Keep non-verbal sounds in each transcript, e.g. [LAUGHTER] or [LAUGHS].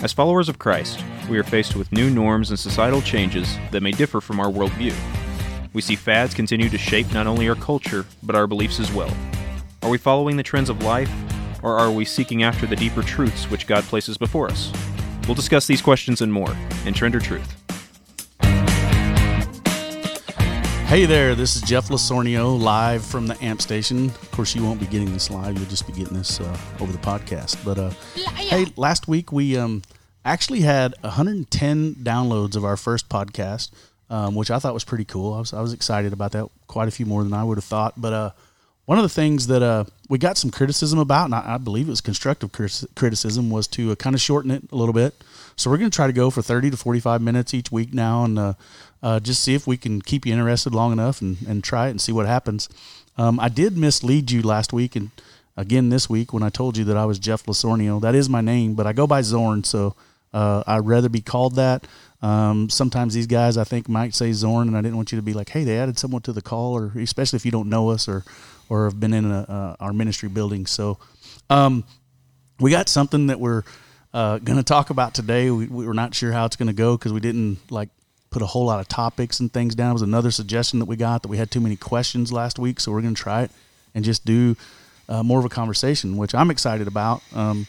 As followers of Christ, we are faced with new norms and societal changes that may differ from our worldview. We see fads continue to shape not only our culture, but our beliefs as well. Are we following the trends of life, or are we seeking after the deeper truths which God places before us? We'll discuss these questions and more in Trend or Truth. Hey there, this is Jeff Lasornio live from the AMP station. Of course, you won't be getting this live; you'll just be getting this uh, over the podcast. But uh, hey, last week we um, actually had 110 downloads of our first podcast, um, which I thought was pretty cool. I was I was excited about that. Quite a few more than I would have thought. But uh, one of the things that uh, we got some criticism about, and I, I believe it was constructive criticism, was to uh, kind of shorten it a little bit. So we're going to try to go for 30 to 45 minutes each week now, and uh, uh, just see if we can keep you interested long enough and, and try it and see what happens. Um, I did mislead you last week and again this week when I told you that I was Jeff Lasornio. That is my name, but I go by Zorn, so uh, I'd rather be called that. Um, sometimes these guys I think might say Zorn, and I didn't want you to be like, hey, they added someone to the call, or especially if you don't know us or or have been in a, uh, our ministry building. So um, we got something that we're uh, going to talk about today. We, we, are not sure how it's going to go because we didn't like put a whole lot of topics and things down. It was another suggestion that we got that we had too many questions last week, so we're going to try it and just do uh, more of a conversation, which I'm excited about. Um,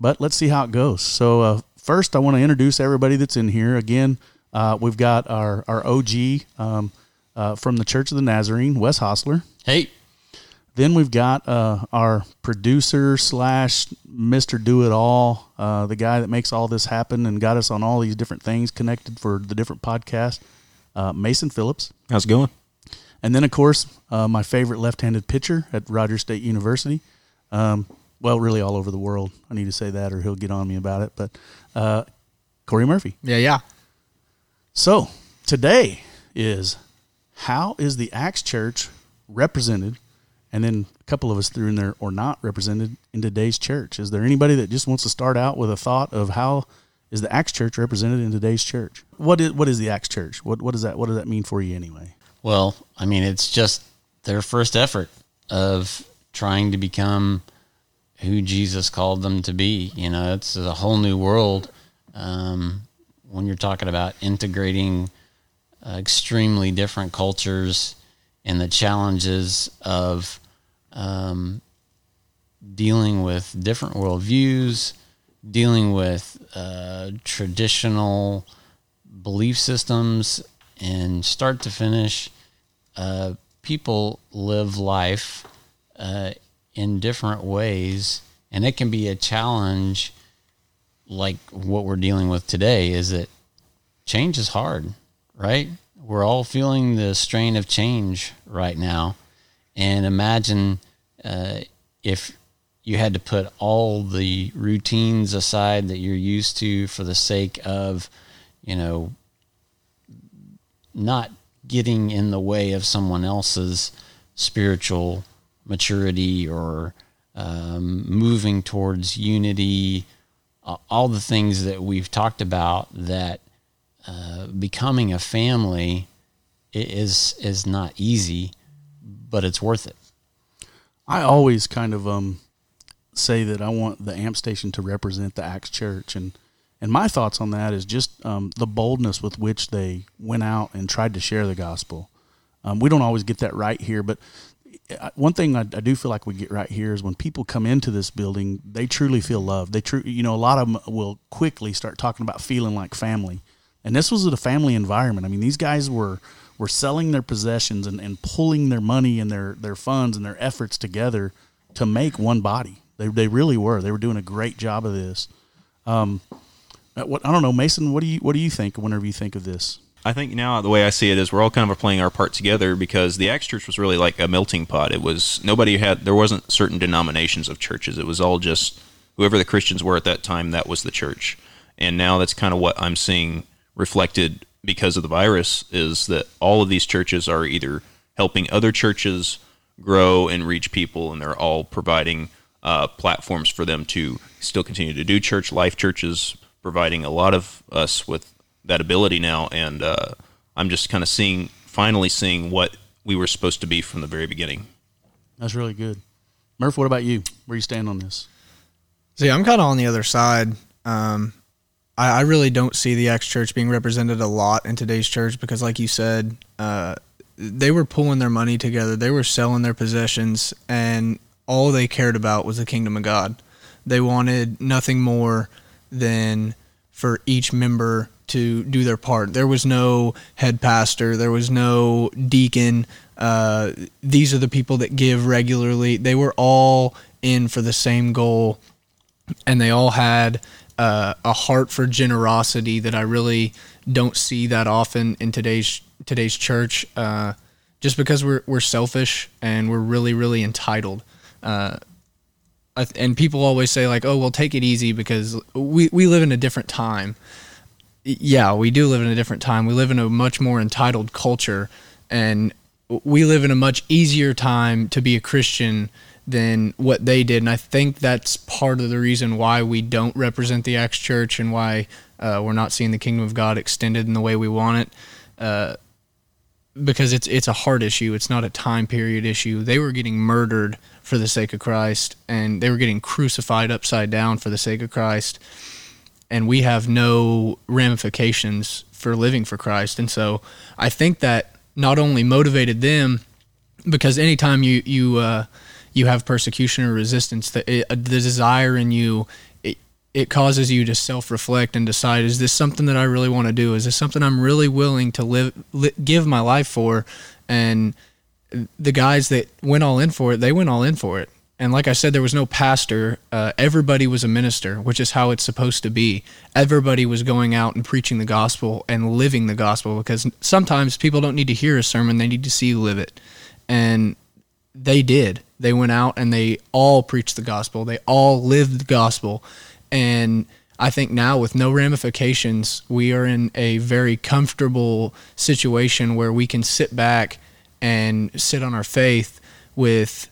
but let's see how it goes. So uh, first, I want to introduce everybody that's in here. Again, uh, we've got our our OG um, uh, from the Church of the Nazarene, Wes Hostler. Hey. Then we've got uh, our producer slash Mister Do It All, uh, the guy that makes all this happen and got us on all these different things connected for the different podcasts. Uh, Mason Phillips. How's it going? And then, of course, uh, my favorite left-handed pitcher at Rogers State University. Um, well, really all over the world. I need to say that, or he'll get on me about it. But uh, Corey Murphy. Yeah, yeah. So today is how is the Acts Church represented and then a couple of us threw in there or not represented in today's church. Is there anybody that just wants to start out with a thought of how is the Acts Church represented in today's church? What is what is the Acts Church? What what does that what does that mean for you anyway? Well, I mean, it's just their first effort of trying to become who Jesus called them to be. You know, it's a whole new world um, when you're talking about integrating uh, extremely different cultures and the challenges of um, dealing with different worldviews, dealing with uh, traditional belief systems, and start to finish, uh, people live life uh, in different ways, and it can be a challenge. Like what we're dealing with today is that change is hard, right? We're all feeling the strain of change right now. And imagine uh, if you had to put all the routines aside that you're used to for the sake of, you know, not getting in the way of someone else's spiritual maturity or um, moving towards unity, uh, all the things that we've talked about that uh, becoming a family is is not easy, but it's worth it. I always kind of um, say that I want the AMP station to represent the Acts Church, and and my thoughts on that is just um, the boldness with which they went out and tried to share the gospel. Um, we don't always get that right here, but uh, one thing I, I, do feel like we get right here is when people come into this building, they truly feel loved. They true, you know, a lot of them will quickly start talking about feeling like family. And this was a family environment. I mean, these guys were were selling their possessions and, and pulling their money and their, their funds and their efforts together to make one body. They, they really were. They were doing a great job of this. Um, uh, what I don't know, Mason. What do you what do you think whenever you think of this? I think now the way I see it is we're all kind of playing our part together because the Acts Church was really like a melting pot. It was nobody had there wasn't certain denominations of churches. It was all just whoever the Christians were at that time. That was the church. And now that's kind of what I'm seeing reflected because of the virus is that all of these churches are either helping other churches grow and reach people, and they're all providing uh, platforms for them to still continue to do church. Life churches providing a lot of us with that ability now, and uh, I'm just kind of seeing, finally seeing what we were supposed to be from the very beginning. That's really good. Murph, what about you? Where you stand on this? See, I'm kind of on the other side. Um, I, I really don't see the Acts Church being represented a lot in today's church because, like you said, uh, they were pulling their money together, they were selling their possessions, and all they cared about was the kingdom of God. They wanted nothing more than for each member to do their part. There was no head pastor, there was no deacon. Uh, these are the people that give regularly. They were all in for the same goal, and they all had uh, a heart for generosity that I really don't see that often in today's today's church. Uh, just because we're we're selfish and we're really really entitled. Uh, and people always say like, "Oh, well, take it easy because we we live in a different time." Yeah, we do live in a different time. We live in a much more entitled culture, and we live in a much easier time to be a Christian than what they did. And I think that's part of the reason why we don't represent the Acts Church and why uh, we're not seeing the kingdom of God extended in the way we want it. Uh, because it's it's a heart issue. It's not a time period issue. They were getting murdered for the sake of Christ, and they were getting crucified upside down for the sake of Christ. And we have no ramifications for living for Christ. And so I think that not only motivated them, because anytime you you uh, you have persecution or resistance, the, it, the desire in you it causes you to self-reflect and decide is this something that I really want to do? Is this something I'm really willing to live li- give my life for? And the guys that went all in for it they went all in for it. And like I said there was no pastor uh, everybody was a minister which is how it's supposed to be. Everybody was going out and preaching the gospel and living the gospel because sometimes people don't need to hear a sermon they need to see you live it. And they did they went out and they all preached the gospel. They all lived the gospel. And I think now with no ramifications, we are in a very comfortable situation where we can sit back and sit on our faith with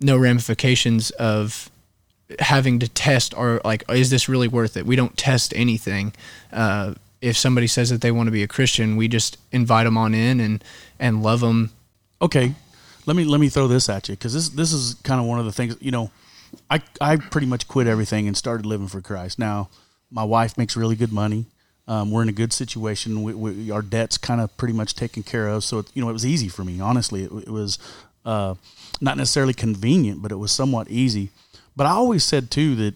no ramifications of having to test or like is this really worth it? We don't test anything. Uh, if somebody says that they want to be a christian we just invite them on in and and love them okay let me let me throw this at you because this this is kind of one of the things you know I I pretty much quit everything and started living for Christ. Now, my wife makes really good money. Um, we're in a good situation. We, we, our debt's kind of pretty much taken care of. So it, you know, it was easy for me. Honestly, it, it was uh, not necessarily convenient, but it was somewhat easy. But I always said too that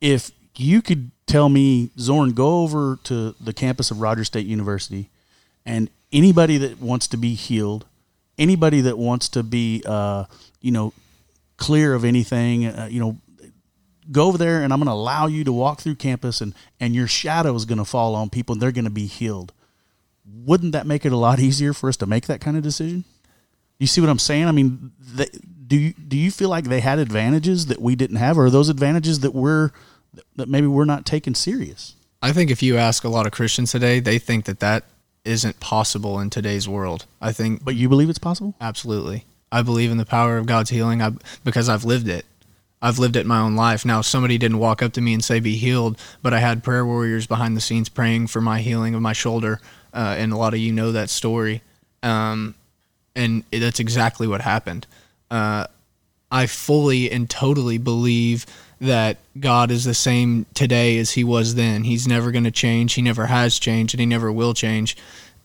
if you could tell me, Zorn, go over to the campus of Rogers State University, and anybody that wants to be healed, anybody that wants to be, uh, you know, clear of anything. Uh, you know, go over there and I'm going to allow you to walk through campus and, and your shadow is going to fall on people and they're going to be healed. Wouldn't that make it a lot [LAUGHS] easier for us to make that kind of decision? You see what I'm saying? I mean, they, do you, do you feel like they had advantages that we didn't have, or are those advantages that we're that maybe we're not taking serious? I think if you ask a lot of Christians today, they think that that isn't possible in today's world. I think, but you believe it's possible? Absolutely. I believe in the power of God's healing I, because I've lived it. I've lived it in my own life. Now, somebody didn't walk up to me and say, be healed, but I had prayer warriors behind the scenes praying for my healing of my shoulder. Uh, and a lot of you know that story. Um, and that's exactly what happened. Uh, I fully and totally believe that God is the same today as he was then. He's never going to change. He never has changed, and he never will change.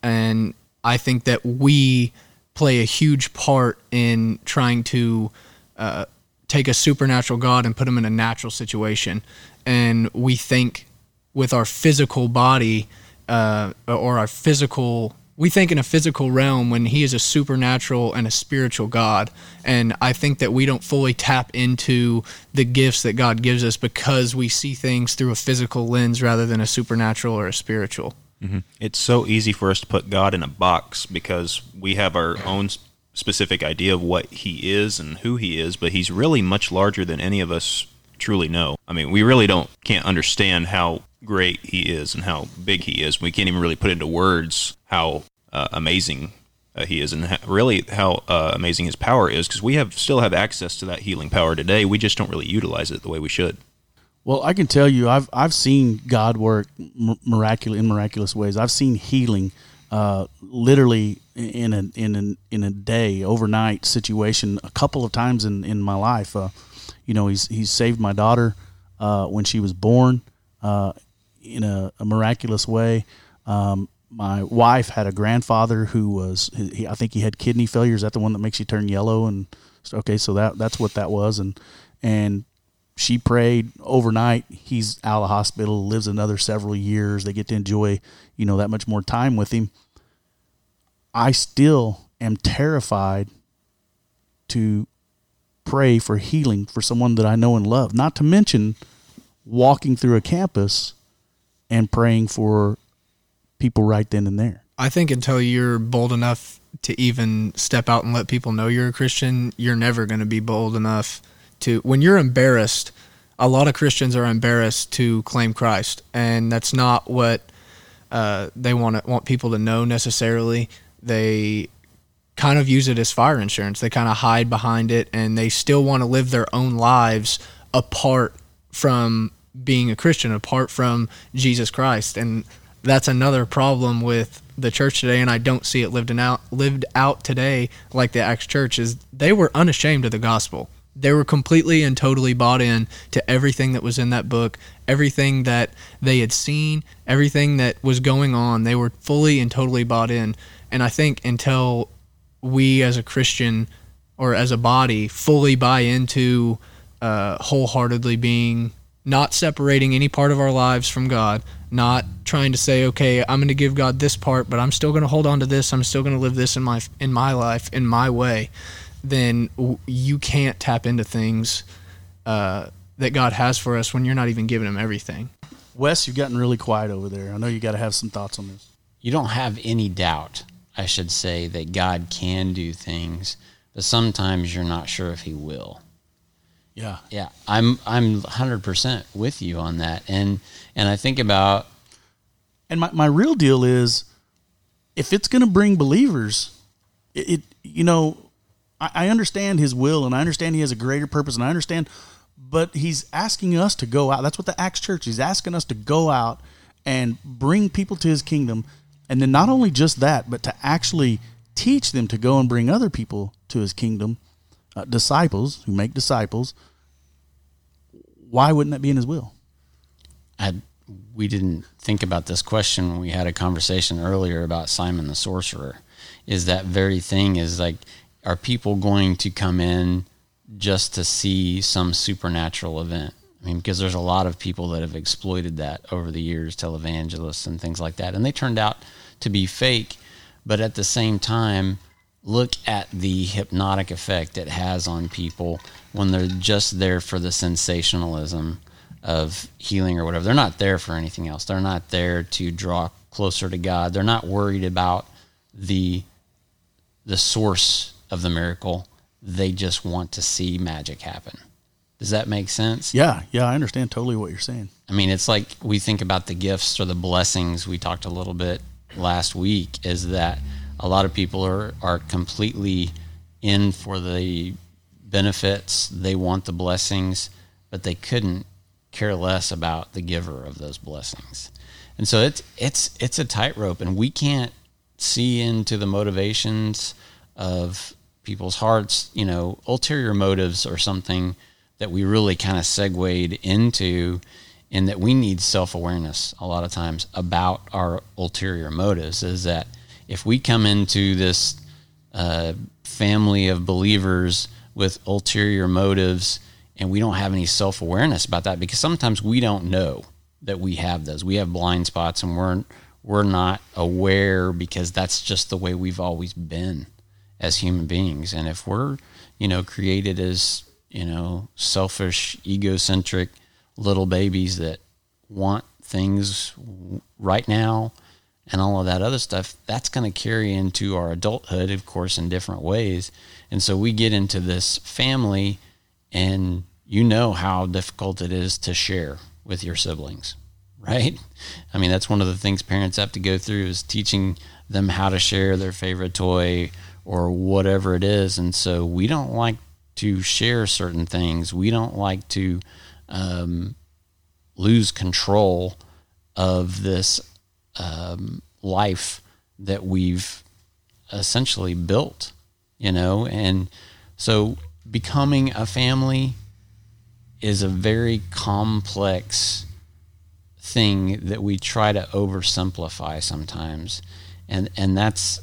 And I think that we play a huge part in trying to uh, take a supernatural God and put him in a natural situation. And we think with our physical body uh, or our physical, we think in a physical realm when he is a supernatural and a spiritual God. And I think that we don't fully tap into the gifts that God gives us because we see things through a physical lens rather than a supernatural or a spiritual. Mm-hmm. It's so easy for us to put God in a box because we have our own specific idea of what He is and who He is, but He's really much larger than any of us truly know. I mean, we really don't can't understand how great He is and how big He is. We can't even really put into words how uh, amazing uh, He is and ha- really how uh, amazing His power is because we have still have access to that healing power today. We just don't really utilize it the way we should. Well, I can tell you, I've I've seen God work miraculous in miraculous ways. I've seen healing, uh, literally in a in a in a day, overnight situation, a couple of times in in my life. Uh, you know, he's he's saved my daughter uh, when she was born. In a, a miraculous way. Um, my wife had a grandfather who was, he, I think he had kidney failure. Is that the one that makes you turn yellow? And okay, so that that's what that was. And and she prayed overnight. He's out of the hospital, lives another several years. They get to enjoy, you know, that much more time with him. I still am terrified to pray for healing for someone that I know and love. Not to mention walking through a campus and praying for people right then and there. I think until you're bold enough to even step out and let people know you're a Christian, you're never going to be bold enough to. When you're embarrassed, a lot of Christians are embarrassed to claim Christ, and that's not what uh, they want to, want people to know necessarily. They kind of use it as fire insurance. They kind of hide behind it, and they still want to live their own lives apart from being a Christian, apart from Jesus Christ, and that's another problem with the church today, and I don't see it lived out lived out today like the Acts Church is. They were unashamed of the gospel. They were completely and totally bought in to everything that was in that book, everything that they had seen, everything that was going on. They were fully and totally bought in. And I think until we as a Christian or as a body fully buy into uh, wholeheartedly being not separating any part of our lives from God, not trying to say, okay, I'm going to give God this part, but I'm still going to hold on to this. I'm still going to live this in my in my life in my way. Then you can't tap into things uh, that God has for us when you're not even giving Him everything. Wes, you've gotten really quiet over there. I know you got to have some thoughts on this. You don't have any doubt, I should say, that God can do things, but sometimes you're not sure if He will. Yeah. Yeah. I'm I'm 100% with you on that. And and I think about and my my real deal is if it's going to bring believers it, it you know I, I understand his will and I understand he has a greater purpose and I understand but he's asking us to go out. That's what the Acts church is asking us to go out and bring people to his kingdom and then not only just that but to actually teach them to go and bring other people to his kingdom uh, disciples who make disciples why wouldn't that be in his will? I we didn't think about this question when we had a conversation earlier about Simon the sorcerer. Is that very thing is like are people going to come in just to see some supernatural event? I mean, because there's a lot of people that have exploited that over the years, televangelists and things like that, and they turned out to be fake. But at the same time, look at the hypnotic effect it has on people when they're just there for the sensationalism of healing or whatever. They're not there for anything else. They're not there to draw closer to God. They're not worried about the the source of the miracle. They just want to see magic happen. Does that make sense? Yeah, yeah, I understand totally what you're saying. I mean, it's like we think about the gifts or the blessings. We talked a little bit last week is that a lot of people are, are completely in for the benefits. They want the blessings, but they couldn't care less about the giver of those blessings. And so it's it's it's a tightrope, and we can't see into the motivations of people's hearts. You know, ulterior motives or something that we really kind of segued into, in that we need self awareness a lot of times about our ulterior motives. Is that if we come into this uh, family of believers with ulterior motives and we don't have any self awareness about that, because sometimes we don't know that we have those. We have blind spots and we're we're not aware because that's just the way we've always been as human beings. And if we're, you know, created as, you know, selfish, egocentric little babies that want things right now and all of that other stuff, that's going to carry into our adulthood, of course, in different ways. And so we get into this family, and you know how difficult it is to share with your siblings, right? I mean, that's one of the things parents have to go through is teaching them how to share their favorite toy or whatever it is. And so we don't like to share certain things. We don't like to um, lose control of this um, life that we've essentially built, you know? And so becoming a family is a very complex thing that we try to oversimplify sometimes, and and that's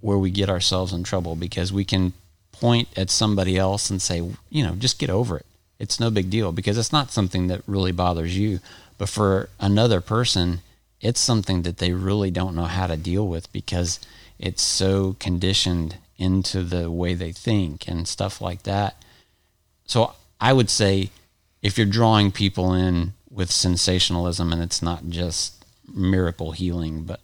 where we get ourselves in trouble because we can point at somebody else and say, you know, just get over it. It's no big deal because it's not something that really bothers you, but for another person, it's something that they really don't know how to deal with because it's so conditioned into the way they think and stuff like that. So I would say if you're drawing people in with sensationalism and it's not just miracle healing, but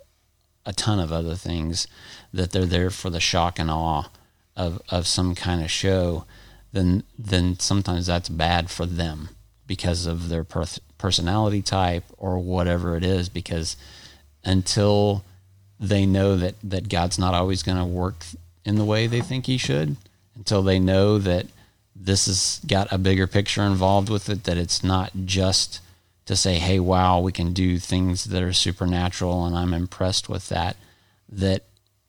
a ton of other things that they're there for the shock and awe of, of some kind of show, then then sometimes that's bad for them because of their per- personality type or whatever it is. Because until they know that that God's not always going to work in the way they think He should, until they know that this has got a bigger picture involved with it, that it's not just to say, hey, wow, we can do things that are supernatural and I'm impressed with that, that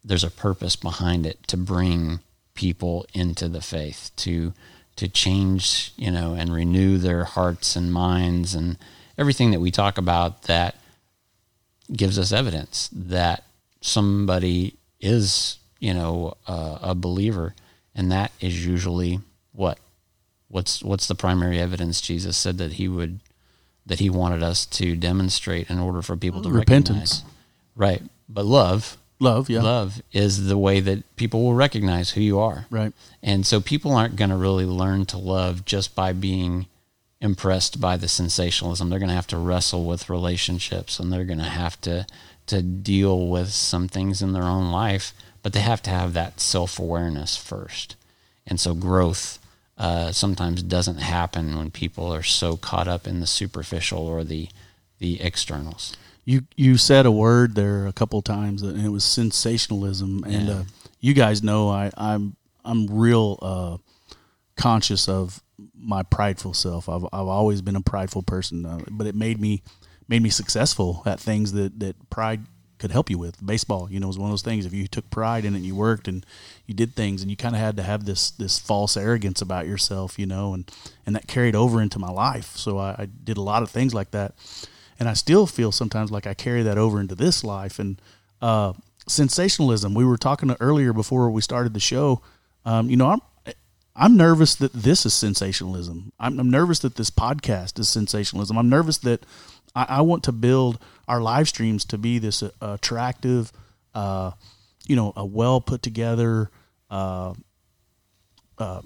there's a purpose behind it to bring people into the faith, to to change, you know, and renew their hearts and minds and everything that we talk about that gives us evidence that somebody is, you know, uh, a believer, and that is usually what what's what's the primary evidence Jesus said that he would that he wanted us to demonstrate in order for people to repentance, recognize. right? But love, love, yeah, love is the way that people will recognize who you are, right? And so people aren't going to really learn to love just by being impressed by the sensationalism. They're going to have to wrestle with relationships, and they're going to have to to deal with some things in their own life, but they have to have that self awareness first. And so growth uh, sometimes doesn't happen when people are so caught up in the superficial or the the externals. You you said a word there a couple times, and it was sensationalism. And Yeah. uh, you guys know I I'm I'm real uh, conscious of my prideful self. I've I've always been a prideful person, uh, but it made me made me successful at things that that pride could help you with. Baseball, you know, was one of those things. If you took pride in it, and you worked and you did things, and you kind of had to have this this false arrogance about yourself, you know, and and that carried over into my life. So I, I did a lot of things like that, and I still feel sometimes like I carry that over into this life. And uh, sensationalism. We were talking earlier before we started the show. Um, you know, I'm I'm nervous that this is sensationalism. I'm, I'm nervous that this podcast is sensationalism. I'm nervous that I, I want to build our live streams to be this uh, attractive, uh, you know, a well put together, uh, uh,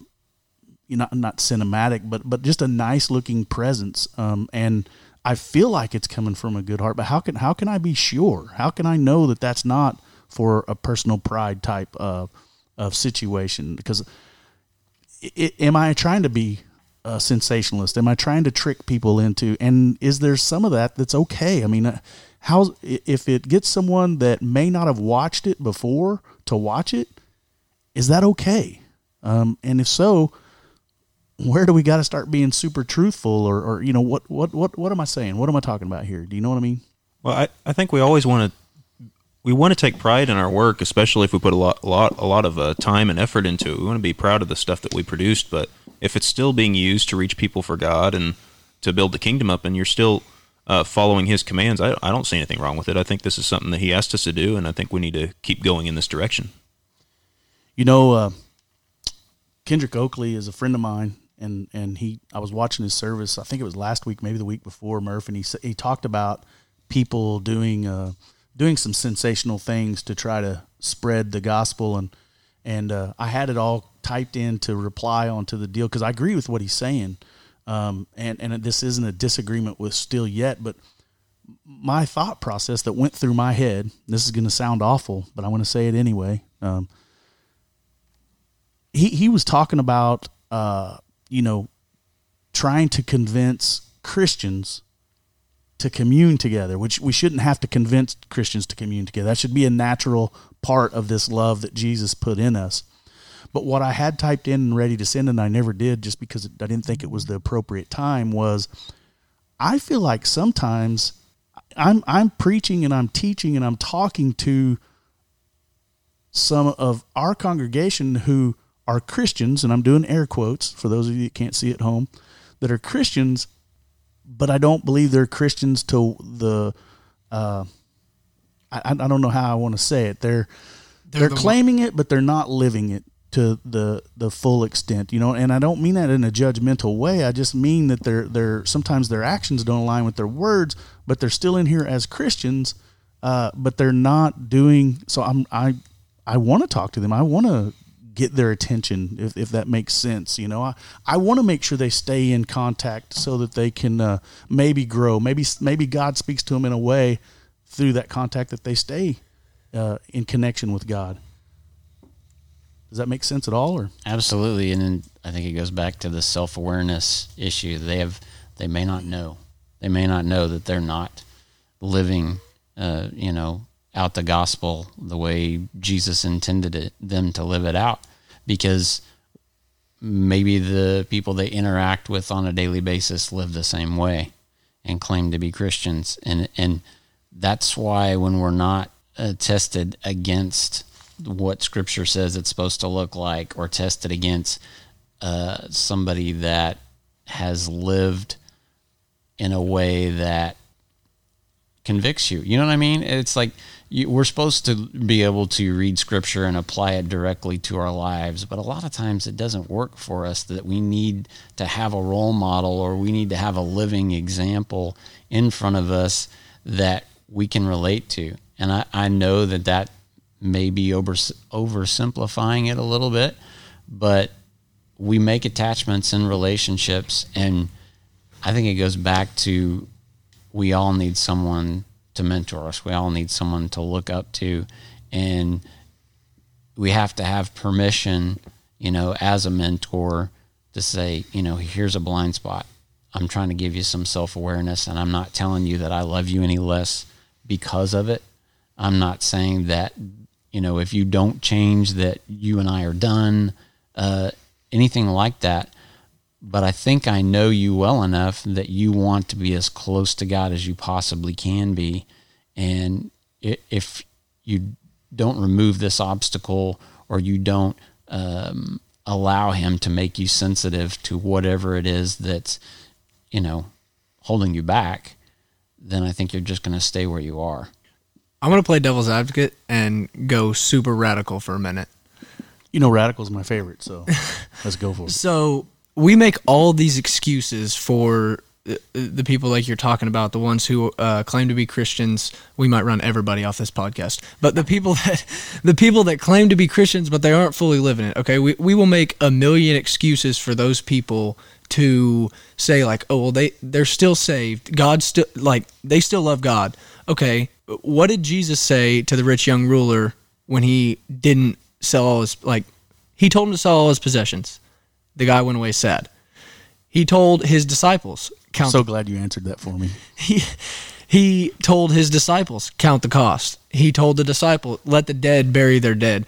you know, not cinematic, but but just a nice looking presence. Um, and I feel like it's coming from a good heart. But how can how can I be sure? How can I know that that's not for a personal pride type of of situation? Because i am I trying to be a sensationalist? Am I trying to trick people into? And is there some of that that's okay? I mean, uh, how if it gets someone that may not have watched it before to watch it, is that okay? Um, and if so, where do we got to start being super truthful, or, or you know what what what what am I saying? What am I talking about here? Do you know what I mean? Well, I, I think we always want to we want to take pride in our work, especially if we put a lot a lot a lot of uh, time and effort into it. We want to be proud of the stuff that we produced, but if it's still being used to reach people for God and to build the kingdom up, and you're still uh, following His commands, I, I don't see anything wrong with it. I think this is something that He asked us to do, and I think we need to keep going in this direction. You know, uh, Kendrick Oakley is a friend of mine, and and he I was watching his service. I think it was last week, maybe the week before, Murph, and he he talked about people doing uh, doing some sensational things to try to spread the gospel, and and uh, I had it all typed in to reply onto the deal because I agree with what he's saying, um, and and this isn't a disagreement with still yet, but my thought process that went through my head. This is going to sound awful, but I'm going to say it anyway. Um, he he was talking about uh, you know trying to convince Christians to commune together, which we shouldn't have to convince Christians to commune together. That should be a natural part of this love that Jesus put in us. But what I had typed in and ready to send, and I never did just because I didn't think it was the appropriate time, was I feel like sometimes I'm I'm preaching and I'm teaching and I'm talking to some of our congregation who are Christians, and I'm doing air quotes for those of you that can't see at home, that are Christians, but I don't believe they're Christians to the. Uh, I, I don't know how I want to say it. They're they're, they're the claiming one. it, but they're not living it to the the full extent, you know. And I don't mean that in a judgmental way. I just mean that they're they're sometimes their actions don't align with their words, but they're still in here as Christians, uh, but they're not doing. So I'm I I want to talk to them. I want to get their attention if, if that makes sense you know i, I want to make sure they stay in contact so that they can uh, maybe grow maybe maybe god speaks to them in a way through that contact that they stay uh, in connection with god does that make sense at all? Or absolutely, and then I think it goes back to the self awareness issue. They have they may not know they may not know that they're not living, uh, you know, out the gospel the way Jesus intended it, them to live it out, because maybe the people they interact with on a daily basis live the same way and claim to be Christians, and and that's why when we're not uh, tested against what Scripture says it's supposed to look like, or tested against uh, somebody that has lived in a way that convicts you. You know what I mean? It's like you, we're supposed to be able to read Scripture and apply it directly to our lives, but a lot of times it doesn't work for us. That we need to have a role model, or we need to have a living example in front of us that we can relate to. And I, I know that that maybe over oversimplifying it a little bit, but we make attachments in relationships, and I think it goes back to we all need someone to mentor us. We all need someone to look up to, and we have to have permission, you know, as a mentor to say, you know, here's a blind spot. I'm trying to give you some self awareness, and I'm not telling you that I love you any less because of it. I'm not saying that you know, if you don't change, that you and I are done, uh, anything like that. But I think I know you well enough that you want to be as close to God as you possibly can be. And if you don't remove this obstacle or you don't um, allow Him to make you sensitive to whatever it is that's, you know, holding you back, then I think you're just going to stay where you are. I'm gonna play devil's advocate and go super radical for a minute. You know, radical is my favorite, so [LAUGHS] let's go for it. So we make all these excuses for the people like you're talking about, the ones who uh, claim to be Christians. We might run everybody off this podcast, but the people [LAUGHS] that the people that claim to be Christians but they aren't fully living it. Okay, we we will make a million excuses for those people to say like, oh well, they they're still saved. God still like they still love God. Okay, what did Jesus say to the rich young ruler when he didn't sell all his like he told him to sell all his possessions. The guy went away sad. He told his disciples count So glad you answered that for me. [LAUGHS] He he told his disciples count the cost. He told the disciple let the dead bury their dead.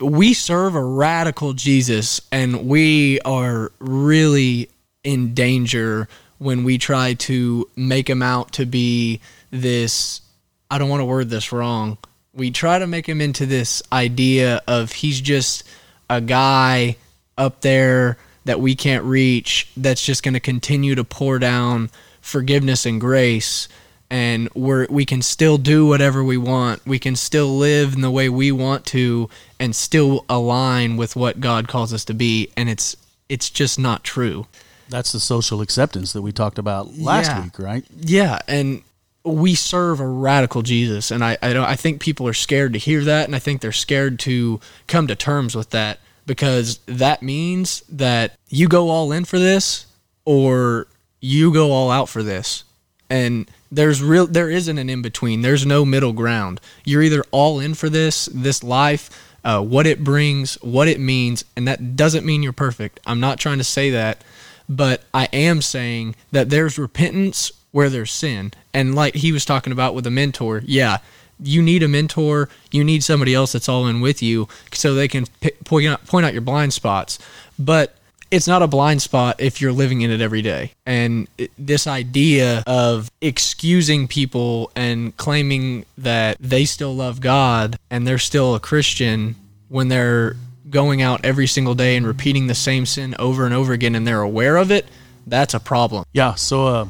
We serve a radical Jesus and we are really in danger when we try to make him out to be this I don't want to word this wrong. We try to make him into this idea of he's just a guy up there that we can't reach that's just going to continue to pour down forgiveness and grace and we're we can still do whatever we want. We can still live in the way we want to and still align with what God calls us to be and it's it's just not true. That's the social acceptance that we talked about last yeah. week, right? Yeah, and we serve a radical Jesus, and I I, don't, I think people are scared to hear that, and I think they're scared to come to terms with that because that means that you go all in for this or you go all out for this, and there's real there isn't an in between. There's no middle ground. You're either all in for this this life. Uh, what it brings, what it means, and that doesn't mean you're perfect. I'm not trying to say that, but I am saying that there's repentance where there's sin. And like he was talking about with a mentor, yeah, you need a mentor. You need somebody else that's all in with you so they can point out, point out your blind spots. But it's not a blind spot if you're living in it every day. And this idea of excusing people and claiming that they still love God and they're still a Christian when they're going out every single day and repeating the same sin over and over again and they're aware of it, that's a problem. Yeah. So, uh,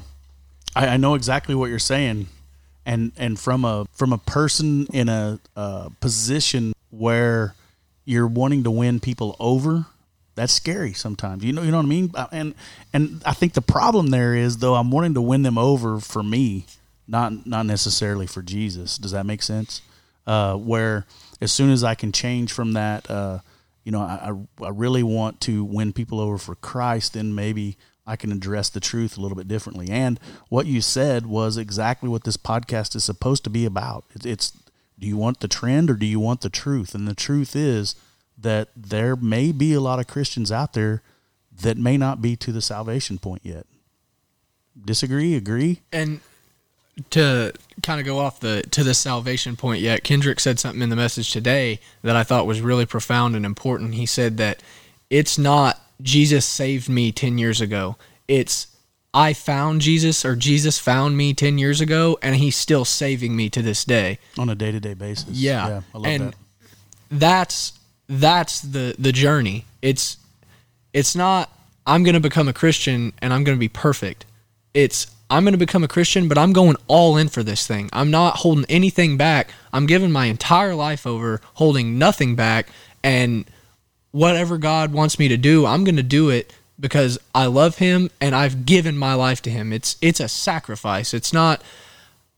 I, I know exactly what you're saying, and and from a from a person in a, a position where you're wanting to win people over, that's scary sometimes. You know, you know what I mean. Uh, And and I think the problem there is though I'm wanting to win them over for me, not not necessarily for Jesus. Does that make sense? Uh, where as soon as I can change from that, uh, you know, I, I I really want to win people over for Christ, then maybe I can address the truth a little bit differently. And what you said was exactly what this podcast is supposed to be about. It's, do you want the trend or do you want the truth? And the truth is that there may be a lot of Christians out there that may not be to the salvation point yet. Disagree? Agree? And to kind of go off the to the salvation point yet, Kendrick said something in the message today that I thought was really profound and important. He said that it's not Jesus saved me 10 years ago. It's I found Jesus or Jesus found me 10 years ago and he's still saving me to this day. On a day to day basis. Yeah. I love and that. that's that's the the journey. It's it's not I'm going to become a Christian and I'm going to be perfect. It's I'm going to become a Christian, but I'm going all in for this thing. I'm not holding anything back. I'm giving my entire life over, holding nothing back and whatever God wants me to do, I'm going to do it because I love him and I've given my life to him. It's it's a sacrifice. It's not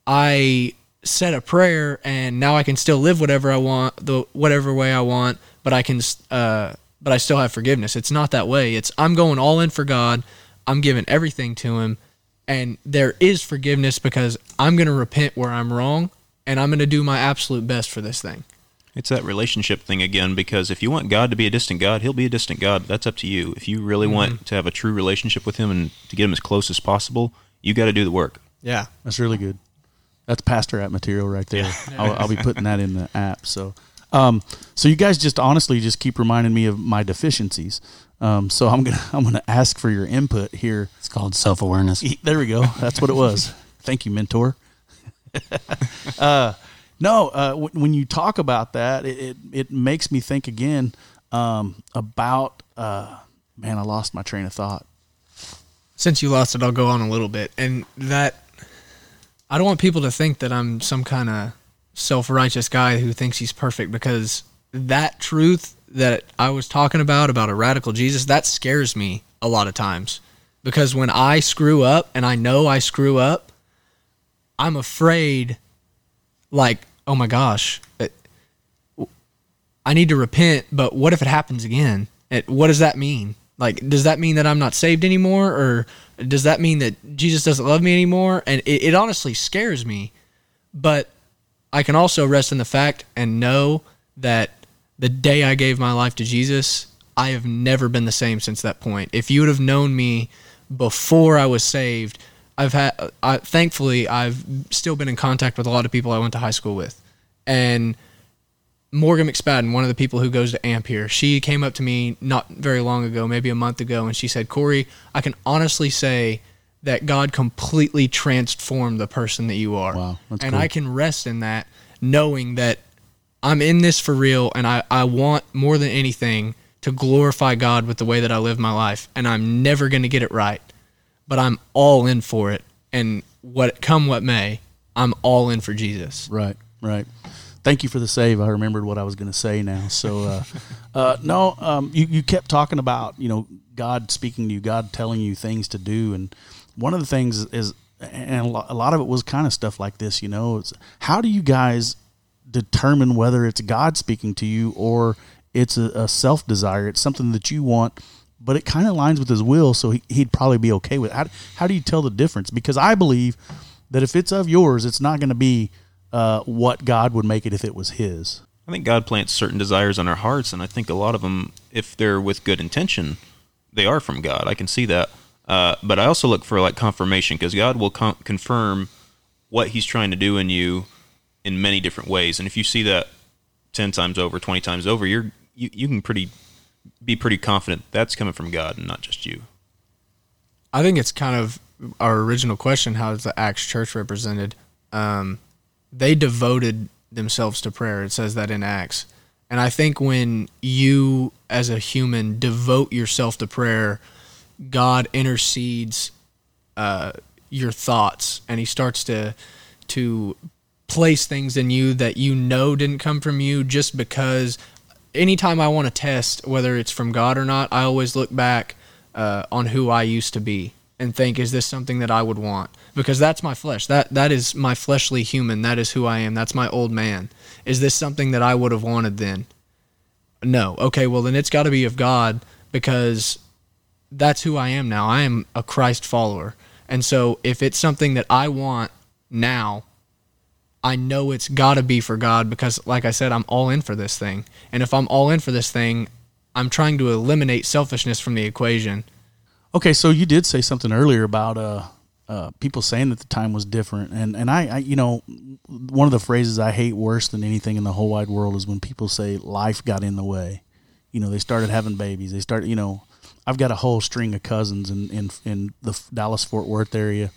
I said a prayer and now I can still live whatever I want, the whatever way I want, but I can uh but I still have forgiveness. It's not that way. It's I'm going all in for God. I'm giving everything to him and there is forgiveness because I'm going to repent where I'm wrong and I'm going to do my absolute best for this thing. It's that relationship thing again, because if you want God to be a distant God, He'll be a distant God. That's up to you. If you really want to have a true relationship with Him and to get Him as close as possible, you got to do the work. Yeah. That's really good. That's pastor app material right there. I'll, I'll be putting that in the app. So, um, so you guys just honestly just keep reminding me of my deficiencies. Um, so I'm gonna I'm gonna ask for your input here. It's called self awareness. There we go. That's what it was. Thank you, mentor. [LAUGHS] uh, no, uh, w- when you talk about that, it, it, it makes me think again um, about uh, man. I lost my train of thought. since you lost it, I'll go on a little bit. And that, I don't want people to think that I'm some kind of self righteous guy who thinks he's perfect because that truth that I was talking about, about a radical Jesus, that scares me a lot of times. Because when I screw up and I know I screw up, I'm afraid, like, oh my gosh, it, I need to repent, but what if it happens again? It, what does that mean? Like, does that mean that I'm not saved anymore, or does that mean that Jesus doesn't love me anymore? And it, it honestly scares me, but I can also rest in the fact and know that the day I gave my life to Jesus, I have never been the same since that point. If you would have known me before I was saved, I've had, I, thankfully, I've still been in contact with a lot of people I went to high school with, and Morgan McSpadden, one of the people who goes to AMP here, she came up to me not very long ago, maybe a month ago, and she said, Corey, I can honestly say that God completely transformed the person that you are. Wow, and cool. I can rest in that knowing that I'm in this for real and I, I want more than anything to glorify God with the way that I live my life. And I'm never going to get it right, but I'm all in for it. And what come what may, I'm all in for Jesus. Right, right. Thank you for the save. I remembered what I was going to say now. So, uh, [LAUGHS] uh, no, um, you, you kept talking about, you know, God speaking to you, God telling you things to do. And one of the things is, and a lot of it was kind of stuff like this, you know, it's how do you guys determine whether it's God speaking to you or it's a, a self desire? It's something that you want, but it kind of aligns with his will. So he, he'd probably be okay with it. How, how do you tell the difference? Because I believe that if it's of yours, it's not going to be uh, what God would make it if it was His. I think God plants certain desires on our hearts, and I think a lot of them, if they're with good intention, they are from God. I can see that. Uh, but I also look for like confirmation because God will con- confirm what He's trying to do in you in many different ways. And if you see that ten times over, twenty times over, you're you, you can pretty be pretty confident that's coming from God and not just you. I think it's kind of our original question: How is the Acts Church represented? Um, they devoted themselves to prayer. It says that in Acts, and I think when you, as a human, devote yourself to prayer, God intercedes. Uh, your thoughts and he starts to to place things in you that you know didn't come from you just because anytime I want to test whether it's from God or not, I always look back uh, on who I used to be and think, is this something that I would want? Because that's my flesh. That that is my fleshly human. That is who I am. That's my old man. Is this something that I would have wanted then? No. Okay, well then it's got to be of God because that's who I am now. I am a Christ follower. And so if it's something that I want now, I know it's got to be for God because like I said I'm all in for this thing. And if I'm all in for this thing, I'm trying to eliminate selfishness from the equation. Okay, so you did say something earlier about uh, uh, people saying that the time was different, and and I, I, you know, one of the phrases I hate worse than anything in the whole wide world is when people say life got in the way. You know, they started having babies. They started, you know, I've got a whole string of cousins in in, in the Dallas Fort Worth area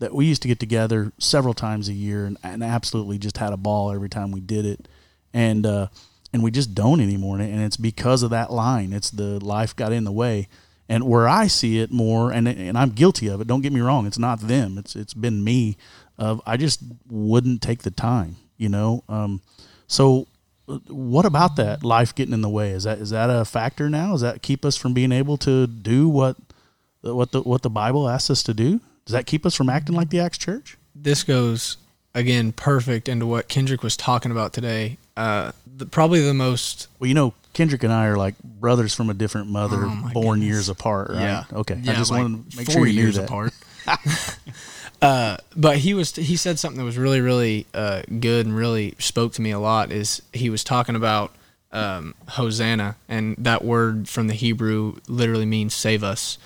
that we used to get together several times a year and, and absolutely just had a ball every time we did it, and uh, and we just don't anymore. And it's because of that line. It's the life got in the way. And where I see it more, and and I'm guilty of it. Don't get me wrong. It's not them. It's it's been me. Of I just wouldn't take the time. You know. Um, so what about that life getting in the way? Is that is that a factor now? Does that keep us from being able to do what what the what the Bible asks us to do? Does that keep us from acting like the Acts Church? This goes again perfect into what Kendrick was talking about today. Uh, the, probably the most well, you know, Kendrick and I are like brothers from a different mother, Oh, born goodness. years apart. Right? Yeah. Okay. Yeah, I just like wanted to make four sure you knew years that. apart. [LAUGHS] [LAUGHS] uh, but he was he said something that was really really uh, good and really spoke to me a lot. Is he was talking about um, Hosanna and that word from the Hebrew literally means save us.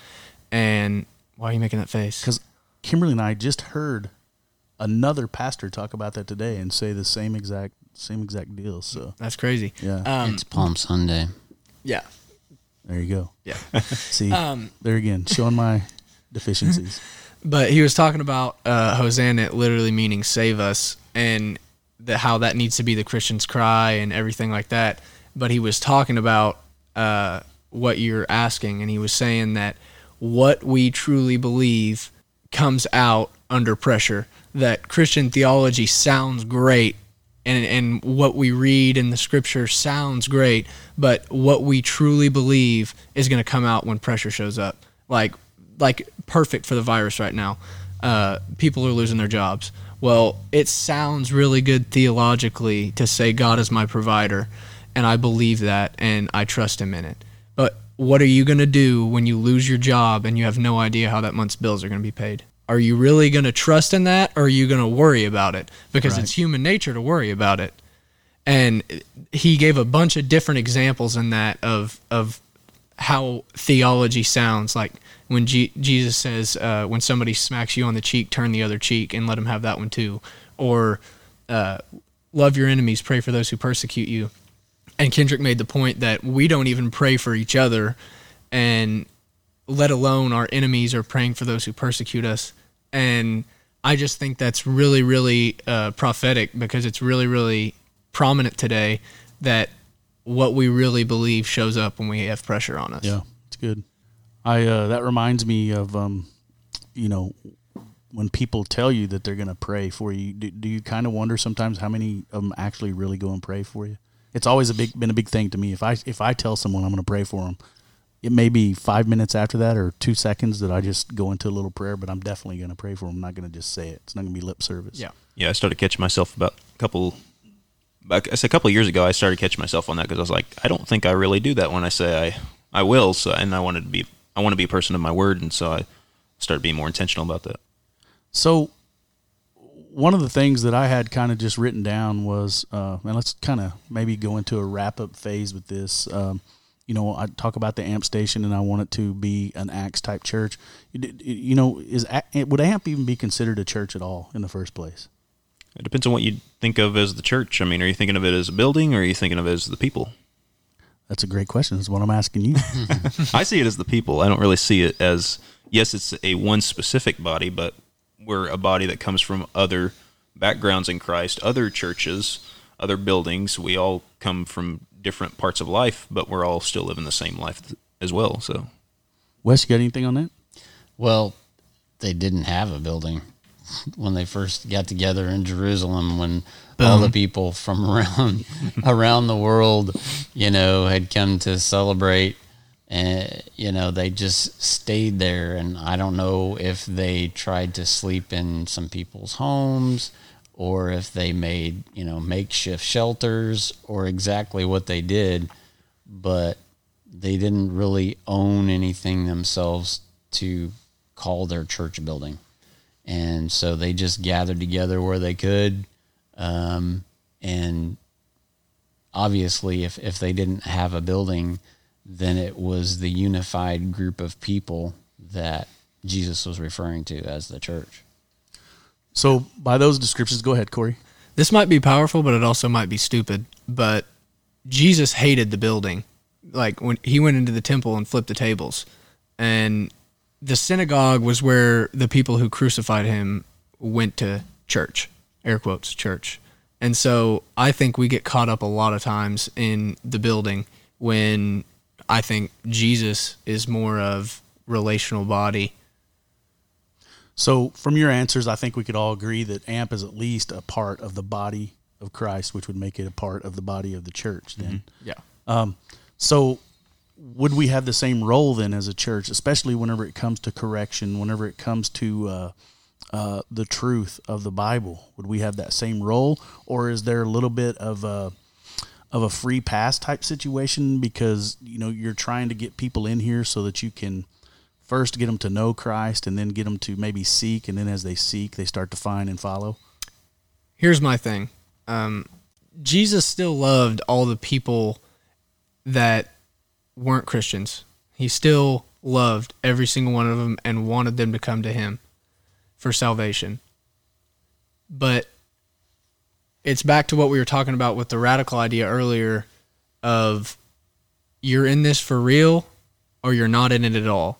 And why are you making that face? Because Kimberly and I just heard another pastor talk about that today and say the same exact same exact deal. So that's crazy. yeah, Um, it's Palm Sunday. yeah. there you go. Yeah. [LAUGHS] See, Um, there again, showing my deficiencies. [LAUGHS] but he was talking about uh, Hosanna literally meaning save us and the, how that needs to be the Christian's cry and everything like that. But he was talking about uh, what you're asking, and he was saying that what we truly believe comes out under pressure. That Christian theology sounds great, and and what we read in the scripture sounds great, but what we truly believe is going to come out when pressure shows up. Like like perfect for the virus right now. Uh, people are losing their jobs. Well, it sounds really good theologically to say God is my provider, and I believe that, and I trust Him in it. What are you going to do when you lose your job and you have no idea how that month's bills are going to be paid? Are you really going to trust in that, or are you going to worry about it? Because Right. it's human nature to worry about it. And he gave a bunch of different examples in that of of how theology sounds like when G- Jesus says, uh, when somebody smacks you on the cheek, turn the other cheek and let them have that one too. Or uh, love your enemies, pray for those who persecute you. And Kendrick made the point that we don't even pray for each other, and let alone our enemies are praying for those who persecute us. And I just think that's really, really uh, prophetic because it's really, really prominent today that what we really believe shows up when we have pressure on us. Yeah, it's good. I uh, that reminds me of um, you know, when people tell you that they're going to pray for you. Do, do you kind of wonder sometimes how many of them actually really go and pray for you? It's always a big been a big thing to me. If I if I tell someone I'm going to pray for them, it may be five minutes after that or two seconds that I just go into a little prayer, but I'm definitely going to pray for them. I'm not going to just say it. It's not going to be lip service. Yeah. Yeah, I started catching myself about a couple. Back, I said a couple of years ago, I started catching myself on that because I was like, I don't think I really do that when I say I, I will. So, and I wanted to be, I want to be a person of my word, and so I started being more intentional about that. So, one of the things that I had kind of just written down was, uh, and let's kind of maybe go into a wrap up phase with this. Um, you know, I talk about the AMP station, and I want it to be an Acts type church. You, know, is would AMP even be considered a church at all in the first place? It depends on what you think of as the church. I mean, are you thinking of it as a building, or are you thinking of it as the people? That's a great question. That's what I'm asking you. [LAUGHS] I see it as the people. I don't really see it as yes, it's a one specific body, but we're a body that comes from other backgrounds in Christ, other churches, other buildings. We all come from different parts of life, but we're all still living the same life as well. So Wes, you got anything on that? Well, they didn't have a building [LAUGHS] when they first got together in Jerusalem when Boom. all the people from [LAUGHS] around around the world, you know, had come to celebrate and you know they just stayed there and I don't know if they tried to sleep in some people's homes or if they made, you know, makeshift shelters or exactly what they did, but they didn't really own anything themselves to call their church building. And so they just gathered together where they could. Um, and obviously, if, if they didn't have a building, then it was the unified group of people that Jesus was referring to as the church. So, by those descriptions, go ahead, Corey. This might be powerful, but it also might be stupid. But Jesus hated the building. Like when he went into the temple and flipped the tables, and the synagogue was where the people who crucified him went to church, air quotes, church. And so I think we get caught up a lot of times in the building when I think Jesus is more of relational body. So from your answers, I think we could all agree that AMP is at least a part of the body of Christ, which would make it a part of the body of the church. Then, mm-hmm. yeah. Um, so would we have the same role then as a church, especially whenever it comes to correction, whenever it comes to uh, uh, the truth of the Bible? Would we have that same role, or is there a little bit of a of a free pass type situation because you know you're trying to get people in here so that you can first get them to know Christ and then get them to maybe seek, and then as they seek, they start to find and follow? Here's my thing. Um, Jesus still loved all the people that weren't Christians. He still loved every single one of them and wanted them to come to him for salvation. But it's back to what we were talking about with the radical idea earlier of you're in this for real or you're not in it at all.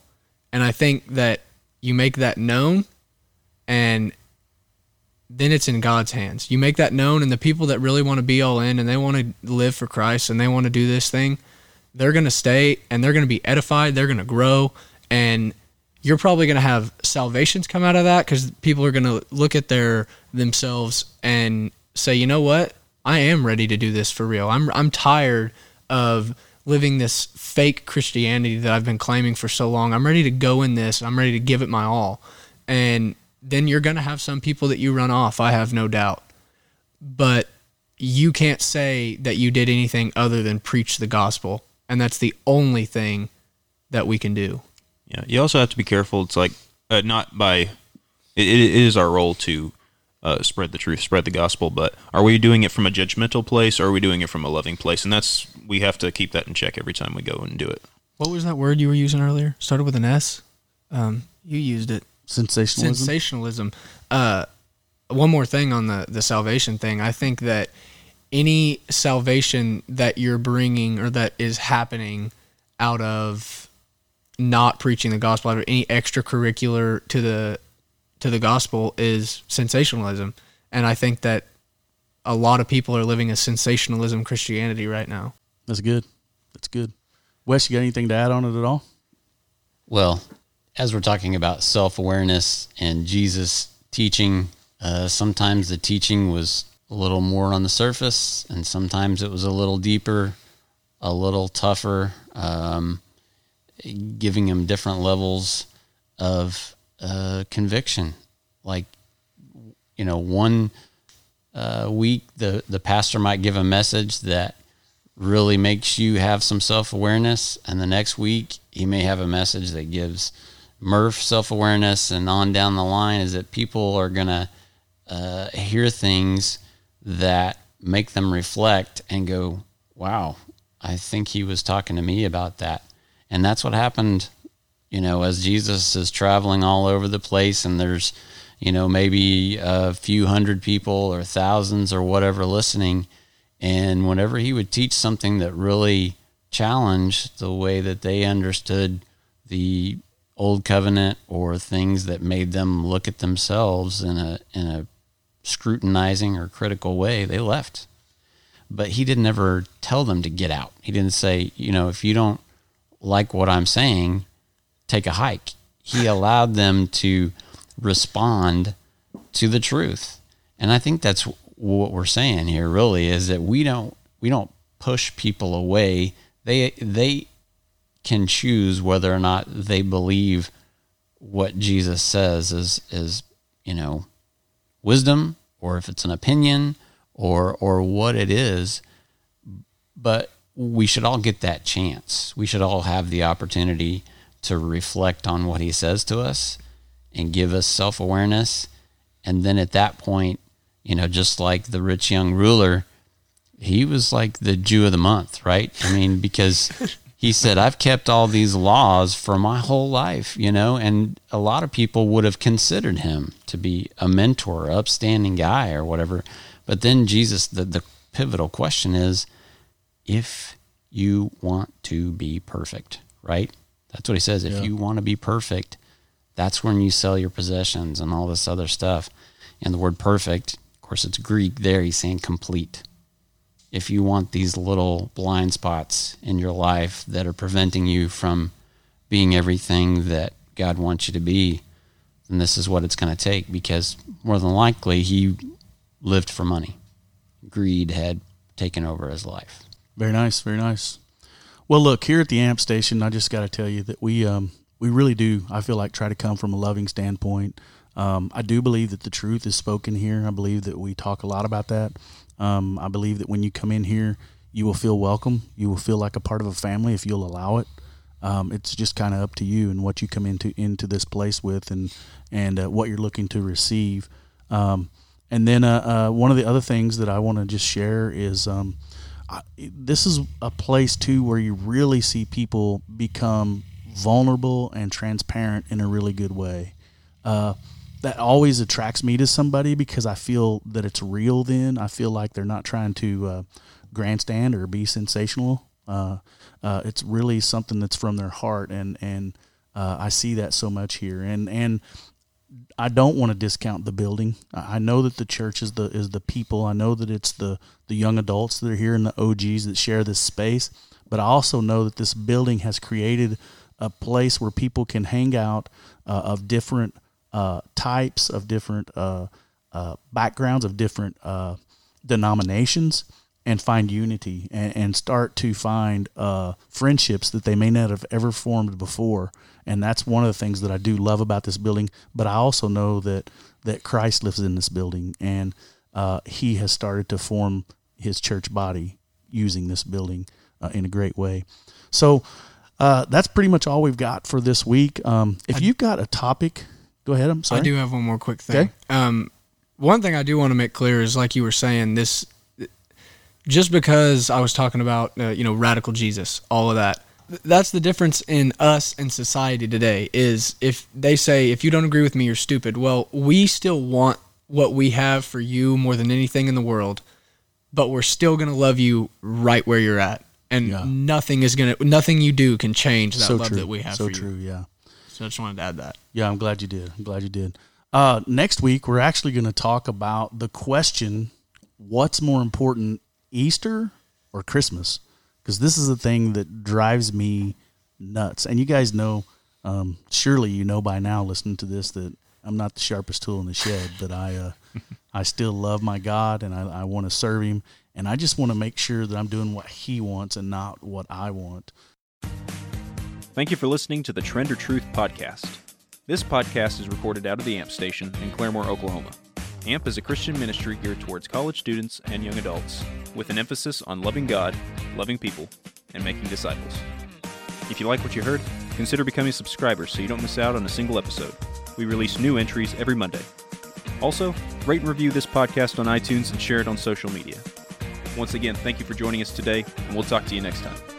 And I think that you make that known and then it's in God's hands. You make that known and the people that really want to be all in and they want to live for Christ and they want to do this thing, they're going to stay and they're going to be edified, they're going to grow, and you're probably going to have salvations come out of that because people are going to look at their themselves and say, you know what, I am ready to do this for real. I'm I'm tired of living this fake Christianity that I've been claiming for so long. I'm ready to go in this. I'm ready to give it my all, and then you're going to have some people that you run off. I have no doubt, but you can't say that you did anything other than preach the gospel and that's the only thing that we can do. Yeah, you also have to be careful. It's like uh, not by it, it is our role to uh, spread the truth, spread the gospel, but are we doing it from a judgmental place or are we doing it from a loving place? And that's we have to keep that in check every time we go and do it. What was that word you were using earlier? Started with an S. Um, you used it. Sensationalism. Sensationalism. Uh, one more thing on the the salvation thing. I think that any salvation that you're bringing or that is happening out of not preaching the gospel out of any extracurricular to the to the gospel is sensationalism. And i think that a lot of people are living a sensationalism christianity right now. That's good. That's good. Wes you got anything to add on it at all? Well as we're talking about self-awareness and jesus teaching uh, sometimes the teaching was a little more on the surface, and sometimes it was a little deeper, a little tougher, um, giving him different levels of uh, conviction. Like, you know, one uh, week the the pastor might give a message that really makes you have some self awareness, and the next week he may have a message that gives Murph self awareness, and on down the line is that people are gonna uh, hear things that make them reflect and go, wow, I think he was talking to me about that. And that's what happened, you know, as Jesus is traveling all over the place and there's, you know, maybe a few hundred people or thousands or whatever listening. And whenever he would teach something that really challenged the way that they understood the old covenant or things that made them look at themselves in a in a scrutinizing or critical way, they left. But he didn't ever tell them to get out. He didn't say, you know, if you don't like what I'm saying, take a hike. He allowed them to respond to the truth. And I think that's what we're saying here really is that we don't we don't push people away. They they can choose whether or not they believe what Jesus says is is, you know, wisdom or if it's an opinion or or what it is. But we should all get that chance. We should all have the opportunity to reflect on what he says to us and give us self awareness. And then at that point, you know, just like the rich young ruler, he was like the Jew of the month, right? I mean, [LAUGHS] because he said, I've kept all these laws for my whole life, you know, and a lot of people would have considered him to be a mentor, upstanding guy or whatever. But then Jesus, the, the pivotal question is if you want to be perfect, right? That's what he says. If Yeah. you want to be perfect, that's when you sell your possessions and all this other stuff. And the word perfect, of course, it's Greek there. He's saying complete. If you want these little blind spots in your life that are preventing you from being everything that God wants you to be, then this is what it's going to take because more than likely he lived for money. Greed had taken over his life. Very nice, very nice. Well, look here at the amp station. I just got to tell you that we um, we really do. I feel like try to come from a loving standpoint. Um, I do believe that the truth is spoken here. I believe that we talk a lot about that. Um, I believe that when you come in here, you will feel welcome. You will feel like a part of a family if you'll allow it. Um, it's just kind of up to you and what you come into into this place with, and and uh, what you're looking to receive. Um, and then uh, uh, one of the other things that I want to just share is um, This is a place too where you really see people become vulnerable and transparent in a really good way. Uh, that always attracts me to somebody because I feel that it's real. Then I feel like they're not trying to uh, grandstand or be sensational. Uh, uh, it's really something that's from their heart, and and uh, I see that so much here. And and I don't want to discount the building. I know that the church is the is the people. I know that it's the the young adults that are here and the OGs that share this space. But I also know that this building has created a place where people can hang out uh, of different uh, types, of different uh, uh, backgrounds, of different uh, denominations, and find unity and, and start to find uh, friendships that they may not have ever formed before. And that's one of the things that I do love about this building. But I also know that that Christ lives in this building, and uh, He has started to form His church body using this building uh, in a great way. So uh, that's pretty much all we've got for this week. Um, if you've got a topic, go ahead. I'm sorry. I do have one more quick thing. Okay. Um, one thing I do want to make clear is, like you were saying, this just because I was talking about, uh, you know, radical Jesus, all of that. Th- That's the difference in us and society today. Is if they say if you don't agree with me, you're stupid. Well, we still want what we have for you more than anything in the world, but we're still gonna love you right where you're at, and Yeah. nothing is gonna, nothing you do can change that so love true. that we have so for true. you. Yeah. So I just wanted to add that. Yeah, I'm glad you did. I'm glad you did. Uh, next week, we're actually going to talk about the question what's more important, Easter or Christmas? Because this is the thing that drives me nuts. And you guys know, um, surely you know by now, listening to this, that I'm not the sharpest tool in the shed, but I, uh, [LAUGHS] I still love my God and I, I want to serve Him. And I just want to make sure that I'm doing what He wants and not what I want. Thank you for listening to the Trend or Truth podcast. This podcast is recorded out of the AMP station in Claremore, Oklahoma. AMP is a Christian ministry geared towards college students and young adults, with an emphasis on loving God, loving people, and making disciples. If you like what you heard, consider becoming a subscriber so you don't miss out on a single episode. We release new entries every Monday. Also, rate and review this podcast on iTunes and share it on social media. Once again, thank you for joining us today, and we'll talk to you next time.